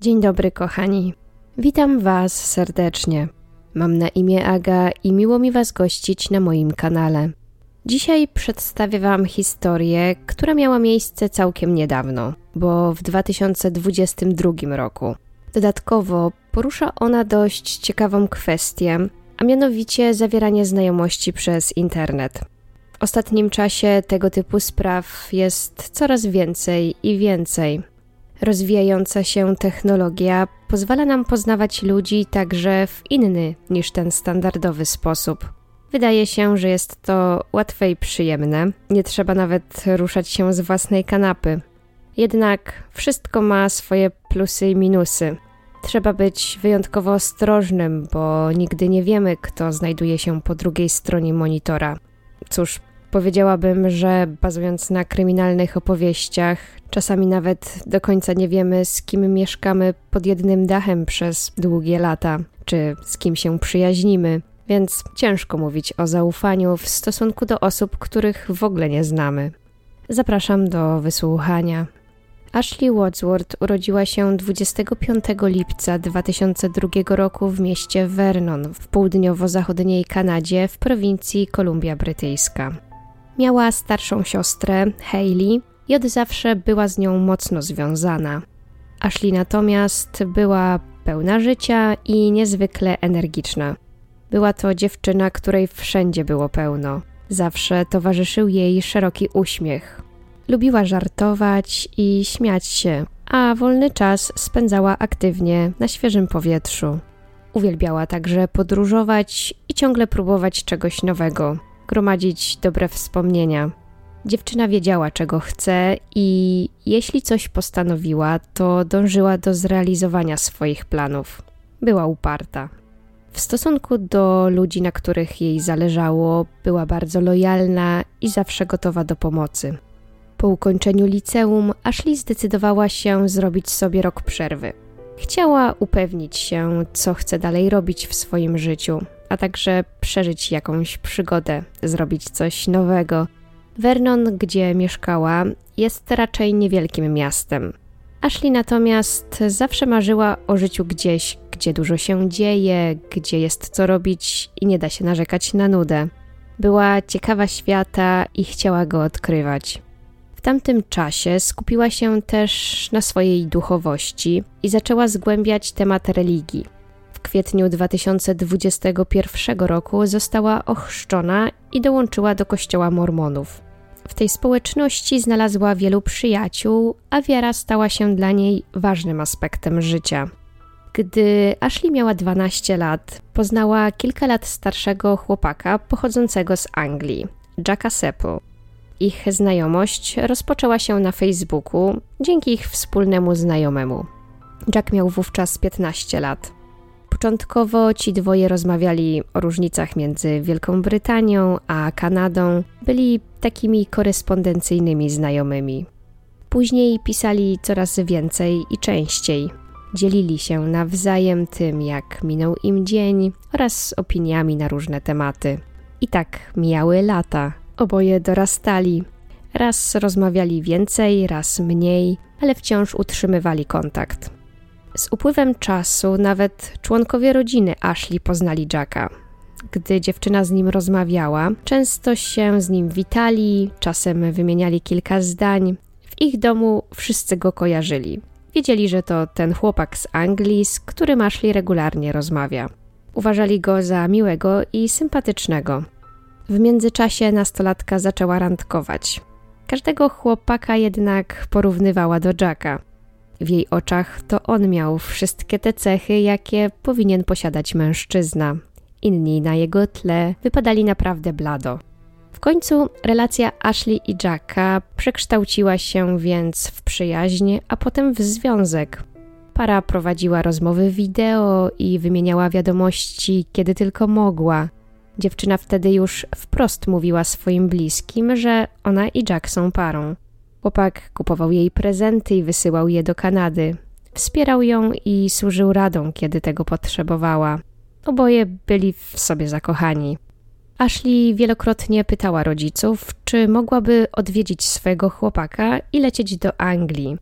Dzień dobry, kochani. Witam Was serdecznie. Mam na imię Aga i miło mi Was gościć na moim kanale. Dzisiaj przedstawię Wam historię, która miała miejsce całkiem niedawno, bo w 2022 roku. Dodatkowo porusza ona dość ciekawą kwestię, a mianowicie zawieranie znajomości przez internet. W ostatnim czasie tego typu spraw jest coraz więcej i więcej. Rozwijająca się technologia pozwala nam poznawać ludzi także w inny niż ten standardowy sposób. Wydaje się, że jest to łatwe i przyjemne, nie trzeba nawet ruszać się z własnej kanapy. Jednak wszystko ma swoje plusy i minusy. Trzeba być wyjątkowo ostrożnym, bo nigdy nie wiemy, kto znajduje się po drugiej stronie monitora. Cóż, powiedziałabym, że bazując na kryminalnych opowieściach, czasami nawet do końca nie wiemy, z kim mieszkamy pod jednym dachem przez długie lata, czy z kim się przyjaźnimy, więc ciężko mówić o zaufaniu w stosunku do osób, których w ogóle nie znamy. Zapraszam do wysłuchania. Ashley Wadsworth urodziła się 25 lipca 2002 roku w mieście Vernon w południowo-zachodniej Kanadzie w prowincji Kolumbia Brytyjska. Miała starszą siostrę, Hayley, i od zawsze była z nią mocno związana. Ashley natomiast była pełna życia i niezwykle energiczna. Była to dziewczyna, której wszędzie było pełno. Zawsze towarzyszył jej szeroki uśmiech. Lubiła żartować i śmiać się, a wolny czas spędzała aktywnie na świeżym powietrzu. Uwielbiała także podróżować i ciągle próbować czegoś nowego, gromadzić dobre wspomnienia. Dziewczyna wiedziała, czego chce, i jeśli coś postanowiła, to dążyła do zrealizowania swoich planów. Była uparta. W stosunku do ludzi, na których jej zależało, była bardzo lojalna i zawsze gotowa do pomocy. Po ukończeniu liceum Ashley zdecydowała się zrobić sobie rok przerwy. Chciała upewnić się, co chce dalej robić w swoim życiu, a także przeżyć jakąś przygodę, zrobić coś nowego. Vernon, gdzie mieszkała, jest raczej niewielkim miastem. Ashley natomiast zawsze marzyła o życiu gdzieś, gdzie dużo się dzieje, gdzie jest co robić i nie da się narzekać na nudę. Była ciekawa świata i chciała go odkrywać. W tamtym czasie skupiła się też na swojej duchowości i zaczęła zgłębiać temat religii. W kwietniu 2021 roku została ochrzczona i dołączyła do kościoła Mormonów. W tej społeczności znalazła wielu przyjaciół, a wiara stała się dla niej ważnym aspektem życia. Gdy Ashley miała 12 lat, poznała kilka lat starszego chłopaka pochodzącego z Anglii, Jacka Sepple. Ich znajomość rozpoczęła się na Facebooku dzięki ich wspólnemu znajomemu. Jack miał wówczas 15 lat. Początkowo ci dwoje rozmawiali o różnicach między Wielką Brytanią a Kanadą, byli takimi korespondencyjnymi znajomymi. Później pisali coraz więcej i częściej. Dzielili się nawzajem tym, jak minął im dzień oraz opiniami na różne tematy. I tak mijały lata. Oboje dorastali. Raz rozmawiali więcej, raz mniej, ale wciąż utrzymywali kontakt. Z upływem czasu nawet członkowie rodziny Ashley poznali Jacka. Gdy dziewczyna z nim rozmawiała, często się z nim witali, czasem wymieniali kilka zdań. W ich domu wszyscy go kojarzyli. Wiedzieli, że to ten chłopak z Anglii, z którym Ashley regularnie rozmawia. Uważali go za miłego i sympatycznego. W międzyczasie nastolatka zaczęła randkować. Każdego chłopaka jednak porównywała do Jacka. W jej oczach to on miał wszystkie te cechy, jakie powinien posiadać mężczyzna. Inni na jego tle wypadali naprawdę blado. W końcu relacja Ashley i Jacka przekształciła się więc w przyjaźń, a potem w związek. Para prowadziła rozmowy wideo i wymieniała wiadomości, kiedy tylko mogła. Dziewczyna wtedy już wprost mówiła swoim bliskim, że ona i Jack są parą. Chłopak kupował jej prezenty i wysyłał je do Kanady. Wspierał ją i służył radą, kiedy tego potrzebowała. Oboje byli w sobie zakochani. Ashley wielokrotnie pytała rodziców, czy mogłaby odwiedzić swojego chłopaka i lecieć do Anglii.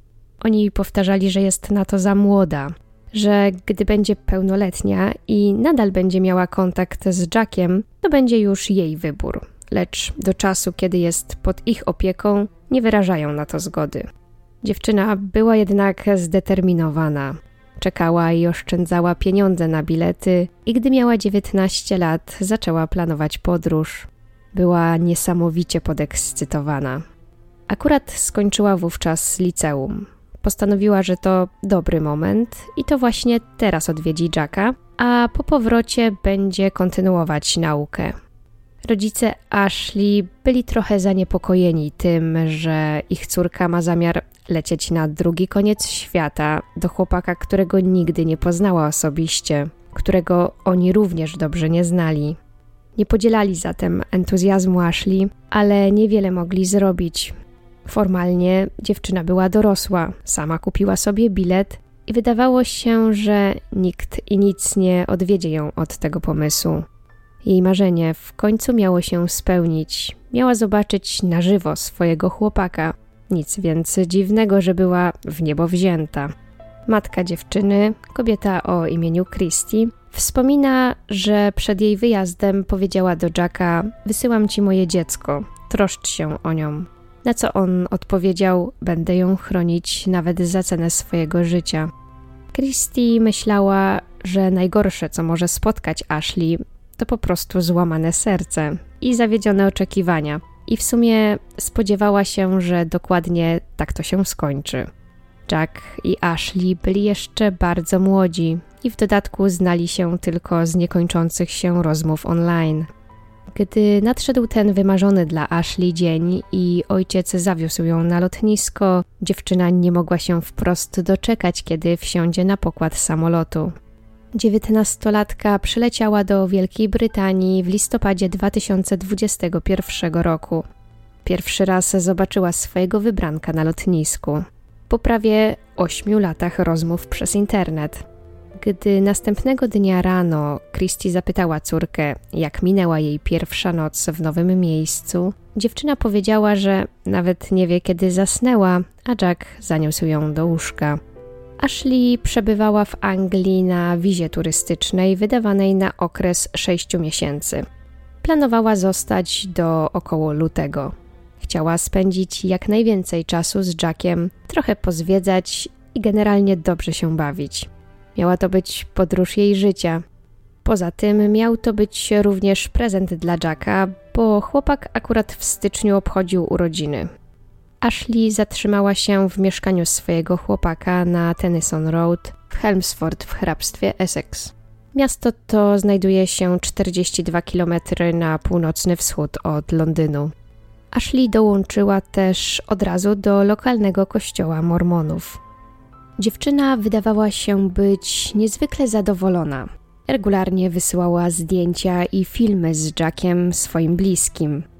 Oni powtarzali, że jest na to za młoda, że gdy będzie pełnoletnia i nadal będzie miała kontakt z Jackiem, to będzie już jej wybór. Lecz do czasu, kiedy jest pod ich opieką, nie wyrażają na to zgody. Dziewczyna była jednak zdeterminowana. Czekała i oszczędzała pieniądze na bilety, i gdy miała 19 lat, zaczęła planować podróż. Była niesamowicie podekscytowana. Akurat skończyła wówczas liceum. Postanowiła, że to dobry moment i to właśnie teraz odwiedzi Jacka, a po powrocie będzie kontynuować naukę. Rodzice Ashley byli trochę zaniepokojeni tym, że ich córka ma zamiar lecieć na drugi koniec świata do chłopaka, którego nigdy nie poznała osobiście, którego oni również dobrze nie znali. Nie podzielali zatem entuzjazmu Ashley, ale niewiele mogli zrobić. Formalnie dziewczyna była dorosła, sama kupiła sobie bilet i wydawało się, że nikt i nic nie odwiedzie ją od tego pomysłu. Jej marzenie w końcu miało się spełnić. Miała zobaczyć na żywo swojego chłopaka. Nic więc dziwnego, że była w niebo wzięta. Matka dziewczyny, kobieta o imieniu Christy, wspomina, że przed jej wyjazdem powiedziała do Jacka: Wysyłam ci moje dziecko, troszcz się o nią. Na co on odpowiedział: Będę ją chronić nawet za cenę swojego życia. Christy myślała, że najgorsze, co może spotkać Ashley, to po prostu złamane serce i zawiedzione oczekiwania. I w sumie spodziewała się, że dokładnie tak to się skończy. Jack i Ashley byli jeszcze bardzo młodzi i w dodatku znali się tylko z niekończących się rozmów online. Gdy nadszedł ten wymarzony dla Ashley dzień i ojciec zawiózł ją na lotnisko, dziewczyna nie mogła się wprost doczekać, kiedy wsiądzie na pokład samolotu. Dziewiętnastolatka przyleciała do Wielkiej Brytanii w listopadzie 2021 roku. Pierwszy raz zobaczyła swojego wybranka na lotnisku. Po prawie ośmiu latach rozmów przez internet. Gdy następnego dnia rano Christy zapytała córkę, jak minęła jej pierwsza noc w nowym miejscu, dziewczyna powiedziała, że nawet nie wie, kiedy zasnęła, a Jack zaniósł ją do łóżka. Ashley przebywała w Anglii na wizie turystycznej wydawanej na okres 6 miesięcy. Planowała zostać do około lutego. Chciała spędzić jak najwięcej czasu z Jackiem, trochę pozwiedzać i generalnie dobrze się bawić. Miała to być podróż jej życia. Poza tym miał to być również prezent dla Jacka, bo chłopak akurat w styczniu obchodził urodziny. Ashley zatrzymała się w mieszkaniu swojego chłopaka na Tennyson Road w Helmsford w hrabstwie Essex. Miasto to znajduje się 42 km na północny wschód od Londynu. Ashley dołączyła też od razu do lokalnego kościoła mormonów. Dziewczyna wydawała się być niezwykle zadowolona. Regularnie wysyłała zdjęcia i filmy z Jackiem swoim bliskim –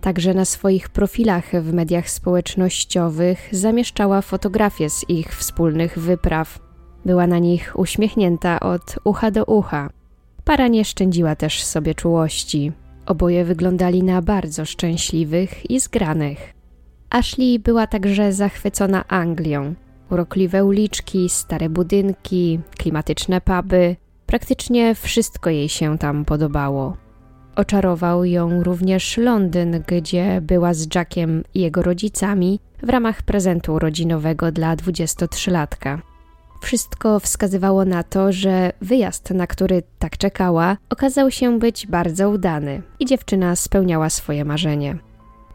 Także na swoich profilach w mediach społecznościowych zamieszczała fotografie z ich wspólnych wypraw. Była na nich uśmiechnięta od ucha do ucha. Para nie szczędziła też sobie czułości. Oboje wyglądali na bardzo szczęśliwych i zgranych. Ashley była także zachwycona Anglią. Urokliwe uliczki, stare budynki, klimatyczne puby, praktycznie wszystko jej się tam podobało. Oczarował ją również Londyn, gdzie była z Jackiem i jego rodzicami w ramach prezentu urodzinowego dla 23-latka. Wszystko wskazywało na to, że wyjazd, na który tak czekała, okazał się być bardzo udany i dziewczyna spełniała swoje marzenie.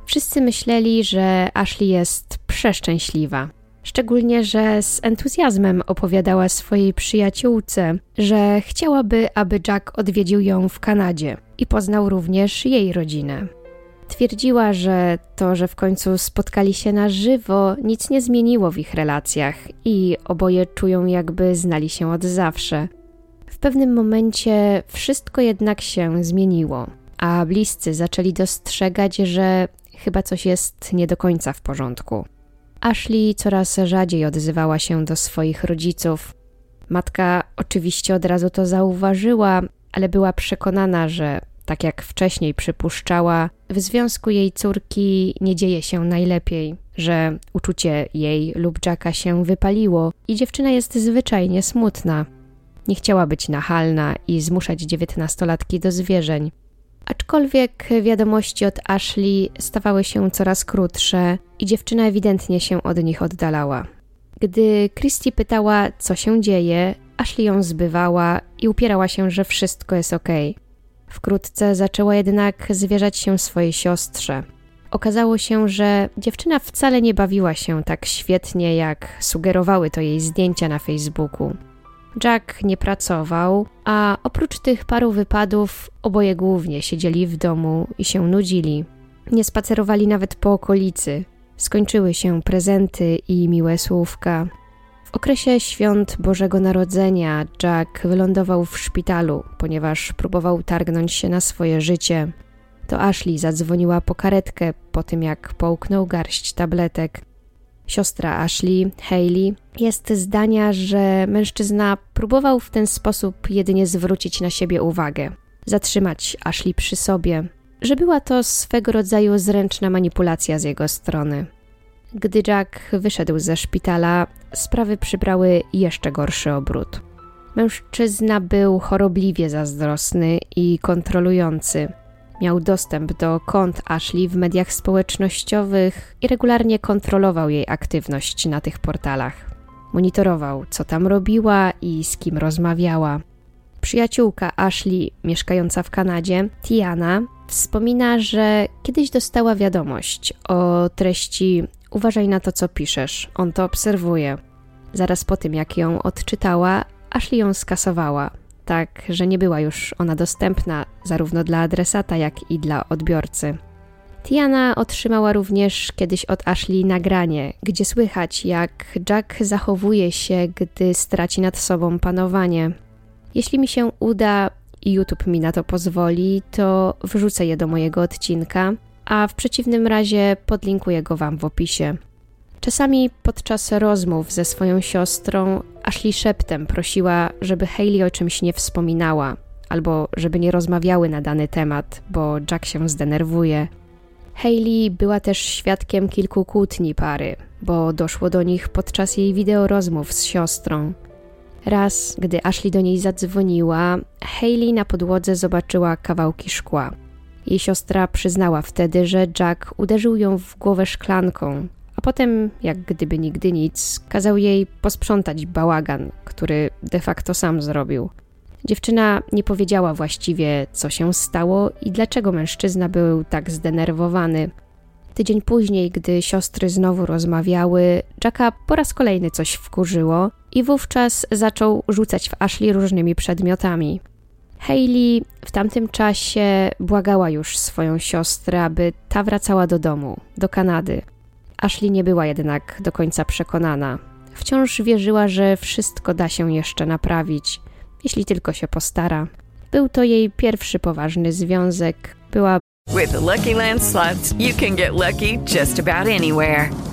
Wszyscy myśleli, że Ashley jest przeszczęśliwa. Szczególnie, że z entuzjazmem opowiadała swojej przyjaciółce, że chciałaby, aby Jack odwiedził ją w Kanadzie i poznał również jej rodzinę. Twierdziła, że to, że w końcu spotkali się na żywo, nic nie zmieniło w ich relacjach i oboje czują, jakby znali się od zawsze. W pewnym momencie wszystko jednak się zmieniło, a bliscy zaczęli dostrzegać, że chyba coś jest nie do końca w porządku. Ashley coraz rzadziej odzywała się do swoich rodziców. Matka oczywiście od razu to zauważyła, ale była przekonana, że tak jak wcześniej przypuszczała, w związku jej córki nie dzieje się najlepiej, że uczucie jej lub Jacka się wypaliło i dziewczyna jest zwyczajnie smutna. Nie chciała być nachalna i zmuszać dziewiętnastolatki do zwierzeń. Aczkolwiek wiadomości od Ashley stawały się coraz krótsze i dziewczyna ewidentnie się od nich oddalała. Gdy Christy pytała, co się dzieje, Ashley ją zbywała i upierała się, że wszystko jest ok. Wkrótce zaczęła jednak zwierzać się swojej siostrze. Okazało się, że dziewczyna wcale nie bawiła się tak świetnie, jak sugerowały to jej zdjęcia na Facebooku. Jack nie pracował, a oprócz tych paru wypadów oboje głównie siedzieli w domu i się nudzili. Nie spacerowali nawet po okolicy. Skończyły się prezenty i miłe słówka. W okresie świąt Bożego Narodzenia Jack wylądował w szpitalu, ponieważ próbował targnąć się na swoje życie. To Ashley zadzwoniła po karetkę po tym, jak połknął garść tabletek. Siostra Ashley, Hayley, jest zdania, że mężczyzna próbował w ten sposób jedynie zwrócić na siebie uwagę, zatrzymać Ashley przy sobie, że była to swego rodzaju zręczna manipulacja z jego strony. Gdy Jack wyszedł ze szpitala, sprawy przybrały jeszcze gorszy obrót. Mężczyzna był chorobliwie zazdrosny i kontrolujący. Miał dostęp do kont Ashley w mediach społecznościowych i regularnie kontrolował jej aktywność na tych portalach. Monitorował, co tam robiła i z kim rozmawiała. Przyjaciółka Ashley, mieszkająca w Kanadzie, Tiana, wspomina, że kiedyś dostała wiadomość o treści Uważaj na to, co piszesz, on to obserwuje. Zaraz po tym, jak ją odczytała, Ashley ją skasowała, tak że nie była już ona dostępna zarówno dla adresata, jak i dla odbiorcy. Tiana otrzymała również kiedyś od Ashley nagranie, gdzie słychać, jak Jack zachowuje się, gdy straci nad sobą panowanie. Jeśli mi się uda i YouTube mi na to pozwoli, to wrzucę je do mojego odcinka, a w przeciwnym razie podlinkuję go Wam w opisie. Czasami podczas rozmów ze swoją siostrą Ashley szeptem prosiła, żeby Hayley o czymś nie wspominała, albo żeby nie rozmawiały na dany temat, bo Jack się zdenerwuje. Hayley była też świadkiem kilku kłótni pary, bo doszło do nich podczas jej wideorozmów z siostrą. Raz, gdy Ashley do niej zadzwoniła, Hayley na podłodze zobaczyła kawałki szkła. Jej siostra przyznała wtedy, że Jack uderzył ją w głowę szklanką, potem, jak gdyby nigdy nic, kazał jej posprzątać bałagan, który de facto sam zrobił. Dziewczyna nie powiedziała właściwie, co się stało i dlaczego mężczyzna był tak zdenerwowany. Tydzień później, gdy siostry znowu rozmawiały, Jacka po raz kolejny coś wkurzyło i wówczas zaczął rzucać w Ashley różnymi przedmiotami. Hayley w tamtym czasie błagała już swoją siostrę, aby ta wracała do domu, do Kanady. Ashley nie była jednak do końca przekonana. Wciąż wierzyła, że wszystko da się jeszcze naprawić, jeśli tylko się postara. Był to jej pierwszy poważny związek. Była With Lucky Land slots, you can get lucky just about anywhere.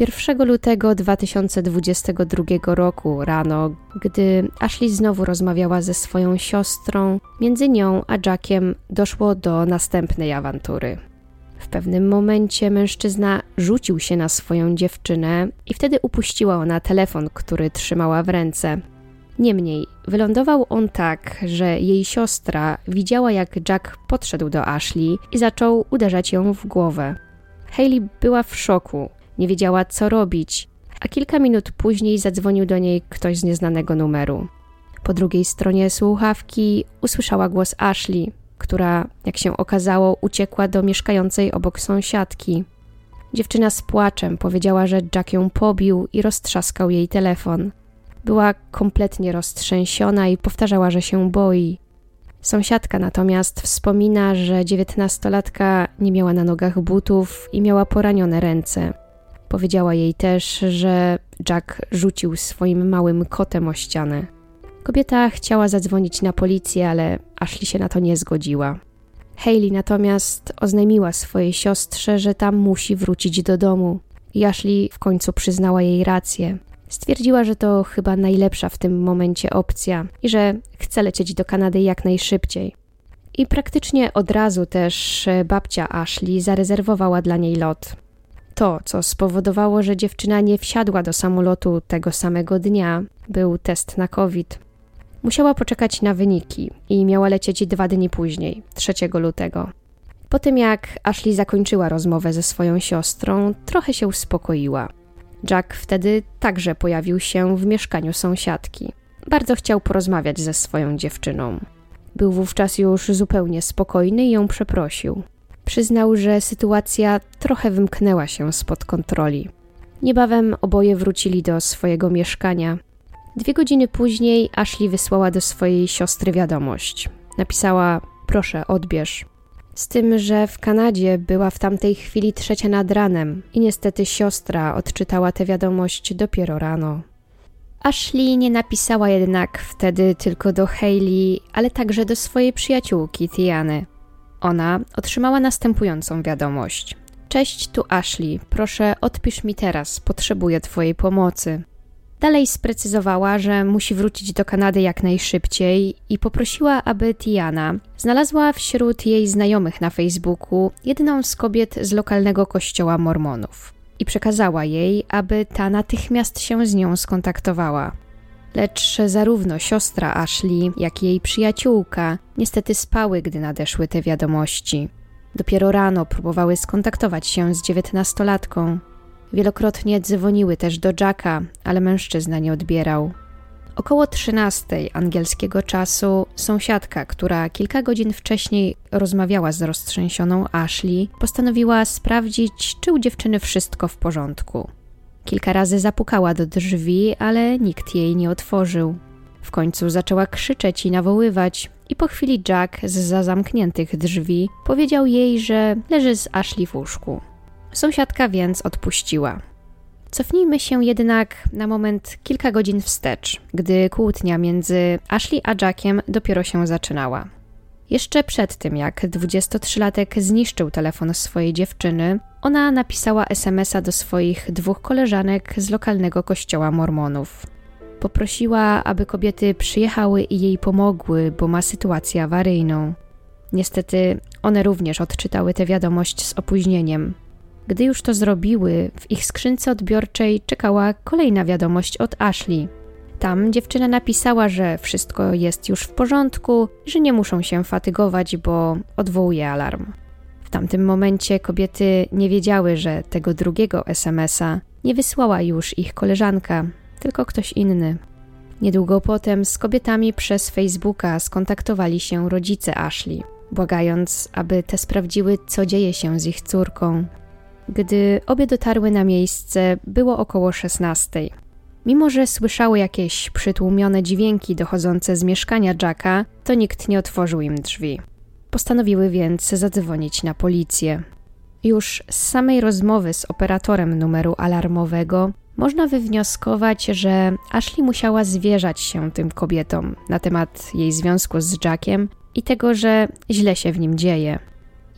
1 lutego 2022 roku rano, gdy Ashley znowu rozmawiała ze swoją siostrą, między nią a Jackiem doszło do następnej awantury. W pewnym momencie mężczyzna rzucił się na swoją dziewczynę i wtedy upuściła ona telefon, który trzymała w ręce. Niemniej wylądował on tak, że jej siostra widziała, jak Jack podszedł do Ashley i zaczął uderzać ją w głowę. Hayley była w szoku, nie wiedziała co robić, a kilka minut później zadzwonił do niej ktoś z nieznanego numeru. Po drugiej stronie słuchawki usłyszała głos Ashley, która, jak się okazało, uciekła do mieszkającej obok sąsiadki. Dziewczyna z płaczem powiedziała, że Jack ją pobił i roztrzaskał jej telefon. Była kompletnie roztrzęsiona i powtarzała, że się boi. Sąsiadka natomiast wspomina, że dziewiętnastolatka nie miała na nogach butów i miała poranione ręce. Powiedziała jej też, że Jack rzucił swoim małym kotem o ścianę. Kobieta chciała zadzwonić na policję, ale Ashley się na to nie zgodziła. Hayley natomiast oznajmiła swojej siostrze, że tam musi wrócić do domu. I Ashley w końcu przyznała jej rację. Stwierdziła, że to chyba najlepsza w tym momencie opcja i że chce lecieć do Kanady jak najszybciej. I praktycznie od razu też babcia Ashley zarezerwowała dla niej lot. To, co spowodowało, że dziewczyna nie wsiadła do samolotu tego samego dnia, był test na COVID. Musiała poczekać na wyniki i miała lecieć dwa dni później, 3 lutego. Po tym jak Ashley zakończyła rozmowę ze swoją siostrą, trochę się uspokoiła. Jack wtedy także pojawił się w mieszkaniu sąsiadki. Bardzo chciał porozmawiać ze swoją dziewczyną. Był wówczas już zupełnie spokojny i ją przeprosił. Przyznał, że sytuacja trochę wymknęła się spod kontroli. Niebawem oboje wrócili do swojego mieszkania. Dwie godziny później Ashley wysłała do swojej siostry wiadomość. Napisała: Proszę, odbierz. Z tym, że w Kanadzie była w tamtej chwili trzecia nad ranem i niestety siostra odczytała tę wiadomość dopiero rano. Ashley nie napisała jednak wtedy tylko do Hayley, ale także do swojej przyjaciółki Tiany. Ona otrzymała następującą wiadomość. Cześć, tu Ashley. Proszę, odpisz mi teraz. Potrzebuję Twojej pomocy. Dalej sprecyzowała, że musi wrócić do Kanady jak najszybciej i poprosiła, aby Tiana znalazła wśród jej znajomych na Facebooku jedną z kobiet z lokalnego kościoła Mormonów i przekazała jej, aby ta natychmiast się z nią skontaktowała. Lecz zarówno siostra Ashley, jak i jej przyjaciółka niestety spały, gdy nadeszły te wiadomości. Dopiero rano próbowały skontaktować się z dziewiętnastolatką. Wielokrotnie dzwoniły też do Jacka, ale mężczyzna nie odbierał. Około 13 angielskiego czasu sąsiadka, która kilka godzin wcześniej rozmawiała z roztrzęsioną Ashley, postanowiła sprawdzić, czy u dziewczyny wszystko w porządku. Kilka razy zapukała do drzwi, ale nikt jej nie otworzył. W końcu zaczęła krzyczeć i nawoływać, i po chwili Jack z za zamkniętych drzwi powiedział jej, że leży z Ashley w łóżku. Sąsiadka więc odpuściła. Cofnijmy się jednak na moment kilka godzin wstecz, gdy kłótnia między Ashley a Jackiem dopiero się zaczynała. Jeszcze przed tym, jak 23-latek zniszczył telefon swojej dziewczyny, ona napisała SMS-a do swoich dwóch koleżanek z lokalnego kościoła Mormonów. Poprosiła, aby kobiety przyjechały i jej pomogły, bo ma sytuację awaryjną. Niestety, one również odczytały tę wiadomość z opóźnieniem. Gdy już to zrobiły, w ich skrzynce odbiorczej czekała kolejna wiadomość od Ashley. Tam dziewczyna napisała, że wszystko jest już w porządku, że nie muszą się fatygować, bo odwołuje alarm. W tamtym momencie kobiety nie wiedziały, że tego drugiego SMS-a nie wysłała już ich koleżanka, tylko ktoś inny. Niedługo potem z kobietami przez Facebooka skontaktowali się rodzice Ashley, błagając, aby te sprawdziły, co dzieje się z ich córką. Gdy obie dotarły na miejsce, było około 16. Mimo, że słyszały jakieś przytłumione dźwięki dochodzące z mieszkania Jacka, to nikt nie otworzył im drzwi. Postanowiły więc zadzwonić na policję. Już z samej rozmowy z operatorem numeru alarmowego można wywnioskować, że Ashley musiała zwierzać się tym kobietom na temat jej związku z Jackiem i tego, że źle się w nim dzieje.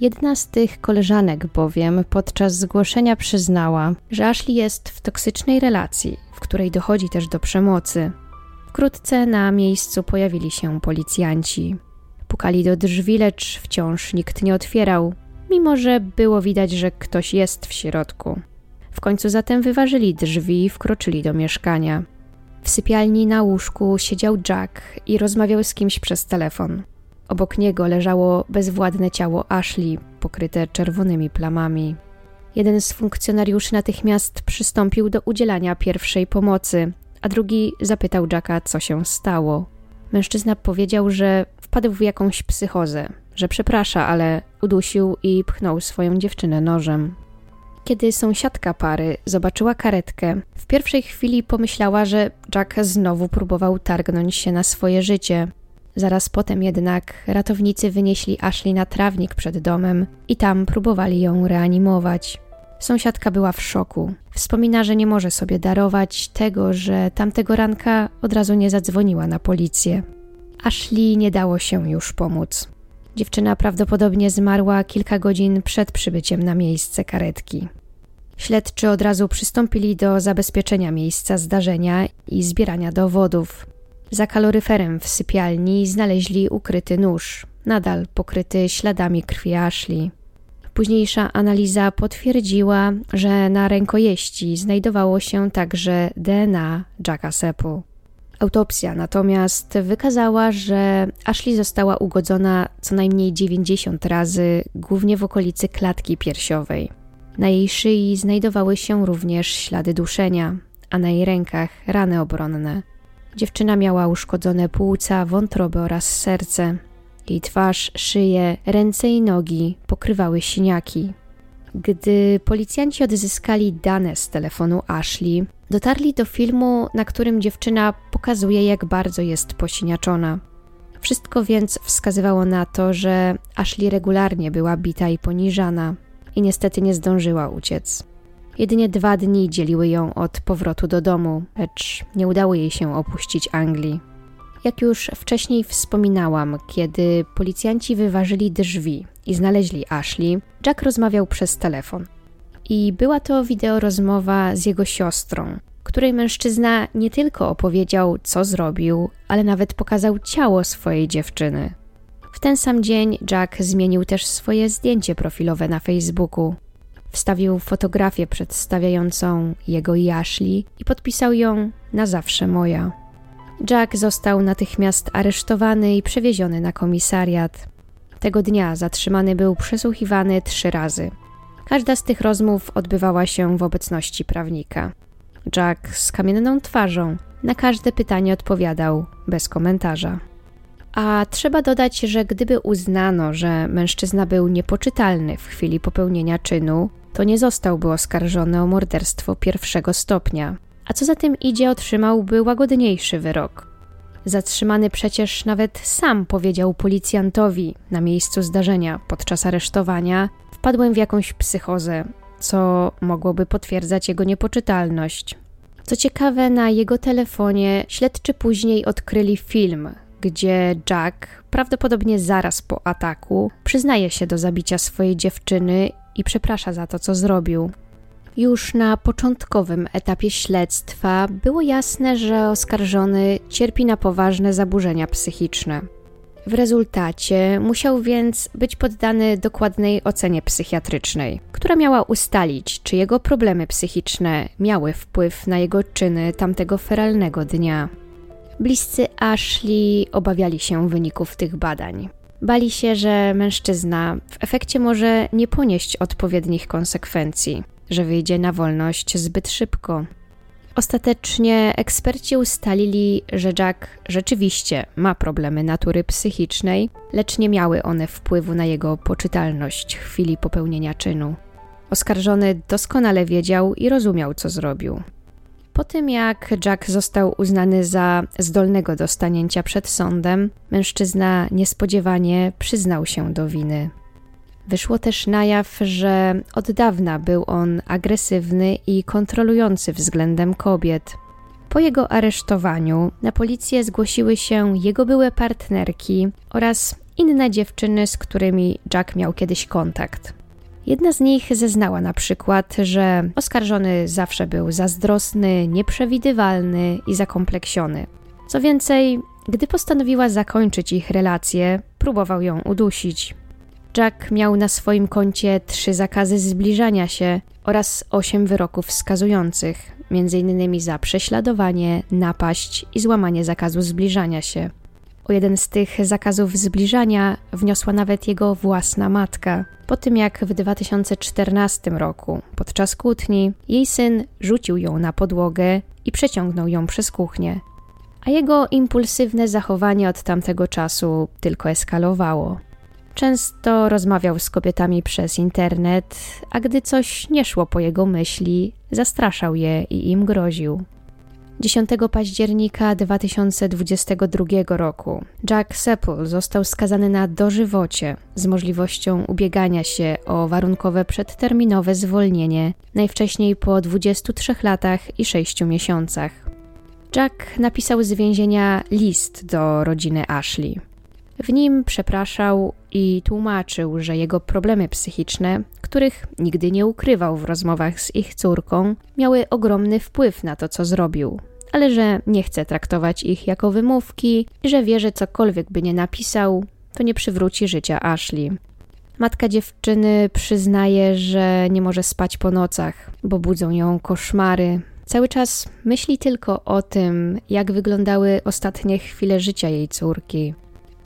Jedna z tych koleżanek bowiem podczas zgłoszenia przyznała, że Ashley jest w toksycznej relacji, w której dochodzi też do przemocy. Wkrótce na miejscu pojawili się policjanci. Pukali do drzwi, lecz wciąż nikt nie otwierał, mimo że było widać, że ktoś jest w środku. W końcu zatem wyważyli drzwi i wkroczyli do mieszkania. W sypialni na łóżku siedział Jack i rozmawiał z kimś przez telefon. Obok niego leżało bezwładne ciało Ashley, pokryte czerwonymi plamami. Jeden z funkcjonariuszy natychmiast przystąpił do udzielania pierwszej pomocy, a drugi zapytał Jacka, co się stało. Mężczyzna powiedział, że wpadł w jakąś psychozę, że przeprasza, ale udusił i pchnął swoją dziewczynę nożem. Kiedy sąsiadka pary zobaczyła karetkę, w pierwszej chwili pomyślała, że Jack znowu próbował targnąć się na swoje życie. Zaraz potem jednak ratownicy wynieśli Ashley na trawnik przed domem i tam próbowali ją reanimować. Sąsiadka była w szoku. Wspomina, że nie może sobie darować tego, że tamtego ranka od razu nie zadzwoniła na policję. Ashley nie dało się już pomóc. Dziewczyna prawdopodobnie zmarła kilka godzin przed przybyciem na miejsce karetki. Śledczy od razu przystąpili do zabezpieczenia miejsca zdarzenia i zbierania dowodów. Za kaloryferem w sypialni znaleźli ukryty nóż, nadal pokryty śladami krwi Ashley. Późniejsza analiza potwierdziła, że na rękojeści znajdowało się także DNA Jacka Seppu. Autopsja natomiast wykazała, że Ashley została ugodzona co najmniej 90 razy, głównie w okolicy klatki piersiowej. Na jej szyi znajdowały się również ślady duszenia, a na jej rękach rany obronne. Dziewczyna miała uszkodzone płuca, wątrobę oraz serce. Jej twarz, szyję, ręce i nogi pokrywały siniaki. Gdy policjanci odzyskali dane z telefonu Ashley, dotarli do filmu, na którym dziewczyna pokazuje, jak bardzo jest posiniaczona. Wszystko więc wskazywało na to, że Ashley regularnie była bita i poniżana i niestety nie zdążyła uciec. Jedynie dwa dni dzieliły ją od powrotu do domu, lecz nie udało jej się opuścić Anglii. Jak już wcześniej wspominałam, kiedy policjanci wyważyli drzwi i znaleźli Ashley, Jack rozmawiał przez telefon. I była to wideorozmowa z jego siostrą, której mężczyzna nie tylko opowiedział, co zrobił, ale nawet pokazał ciało swojej dziewczyny. W ten sam dzień Jack zmienił też swoje zdjęcie profilowe na Facebooku. Wstawił fotografię przedstawiającą jego i Ashley i podpisał ją na zawsze moja. Jack został natychmiast aresztowany i przewieziony na komisariat. Tego dnia zatrzymany był przesłuchiwany trzy razy. Każda z tych rozmów odbywała się w obecności prawnika. Jack z kamienną twarzą na każde pytanie odpowiadał bez komentarza. A trzeba dodać, że gdyby uznano, że mężczyzna był niepoczytalny w chwili popełnienia czynu, to nie zostałby oskarżony o morderstwo pierwszego stopnia, a co za tym idzie, otrzymałby łagodniejszy wyrok. Zatrzymany przecież nawet sam powiedział policjantowi na miejscu zdarzenia podczas aresztowania: Wpadłem w jakąś psychozę, co mogłoby potwierdzać jego niepoczytalność. Co ciekawe, na jego telefonie śledczy później odkryli film, gdzie Jack, prawdopodobnie zaraz po ataku, przyznaje się do zabicia swojej dziewczyny i przeprasza za to, co zrobił. Już na początkowym etapie śledztwa było jasne, że oskarżony cierpi na poważne zaburzenia psychiczne. W rezultacie musiał więc być poddany dokładnej ocenie psychiatrycznej, która miała ustalić, czy jego problemy psychiczne miały wpływ na jego czyny tamtego feralnego dnia. Bliscy Ashley obawiali się wyników tych badań. Bali się, że mężczyzna w efekcie może nie ponieść odpowiednich konsekwencji, że wyjdzie na wolność zbyt szybko. Ostatecznie eksperci ustalili, że Jack rzeczywiście ma problemy natury psychicznej, lecz nie miały one wpływu na jego poczytalność w chwili popełnienia czynu. Oskarżony doskonale wiedział i rozumiał, co zrobił. Po tym jak Jack został uznany za zdolnego do stanięcia przed sądem, mężczyzna niespodziewanie przyznał się do winy. Wyszło też na jaw, że od dawna był on agresywny i kontrolujący względem kobiet. Po jego aresztowaniu na policję zgłosiły się jego byłe partnerki oraz inne dziewczyny, z którymi Jack miał kiedyś kontakt. Jedna z nich zeznała na przykład, że oskarżony zawsze był zazdrosny, nieprzewidywalny i zakompleksiony. Co więcej, gdy postanowiła zakończyć ich relację, próbował ją udusić. Jack miał na swoim koncie trzy zakazy zbliżania się oraz osiem wyroków skazujących, m.in. za prześladowanie, napaść i złamanie zakazu zbliżania się. O jeden z tych zakazów zbliżania wniosła nawet jego własna matka, po tym jak w 2014 roku, podczas kłótni, jej syn rzucił ją na podłogę i przeciągnął ją przez kuchnię. A jego impulsywne zachowanie od tamtego czasu tylko eskalowało. Często rozmawiał z kobietami przez internet, a gdy coś nie szło po jego myśli, zastraszał je i im groził. 10 października 2022 roku Jack Seppel został skazany na dożywocie z możliwością ubiegania się o warunkowe przedterminowe zwolnienie najwcześniej po 23 latach i 6 miesiącach. Jack napisał z więzienia list do rodziny Ashley. W nim przepraszał i tłumaczył, że jego problemy psychiczne, których nigdy nie ukrywał w rozmowach z ich córką, miały ogromny wpływ na to, co zrobił, ale że nie chce traktować ich jako wymówki i że wie, że cokolwiek by nie napisał, to nie przywróci życia Ashley. Matka dziewczyny przyznaje, że nie może spać po nocach, bo budzą ją koszmary. Cały czas myśli tylko o tym, jak wyglądały ostatnie chwile życia jej córki.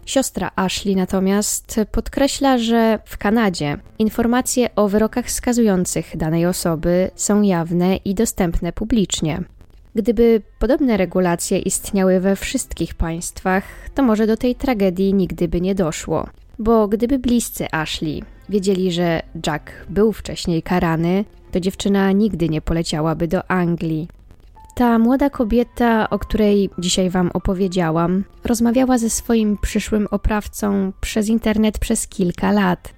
Siostra Ashley natomiast podkreśla, że w Kanadzie informacje o wyrokach skazujących danej osoby są jawne i dostępne publicznie. Gdyby podobne regulacje istniały we wszystkich państwach, to może do tej tragedii nigdy by nie doszło. Bo gdyby bliscy Ashley wiedzieli, że Jack był wcześniej karany, to dziewczyna nigdy nie poleciałaby do Anglii. Ta młoda kobieta, o której dzisiaj Wam opowiedziałam, rozmawiała ze swoim przyszłym oprawcą przez internet przez kilka lat.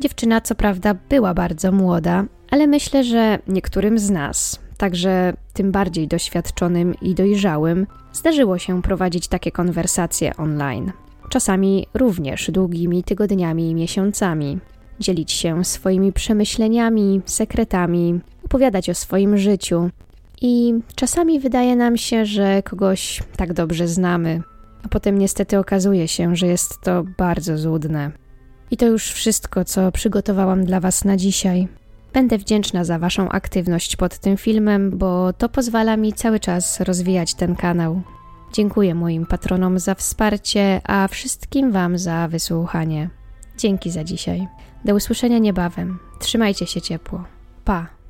Dziewczyna, co prawda, była bardzo młoda, ale myślę, że niektórym z nas, także tym bardziej doświadczonym i dojrzałym, zdarzyło się prowadzić takie konwersacje online. Czasami również długimi tygodniami i miesiącami. Dzielić się swoimi przemyśleniami, sekretami, opowiadać o swoim życiu, i czasami wydaje nam się, że kogoś tak dobrze znamy, a potem niestety okazuje się, że jest to bardzo złudne. I to już wszystko, co przygotowałam dla Was na dzisiaj. Będę wdzięczna za Waszą aktywność pod tym filmem, bo to pozwala mi cały czas rozwijać ten kanał. Dziękuję moim patronom za wsparcie, a wszystkim Wam za wysłuchanie. Dzięki za dzisiaj. Do usłyszenia niebawem. Trzymajcie się ciepło. Pa!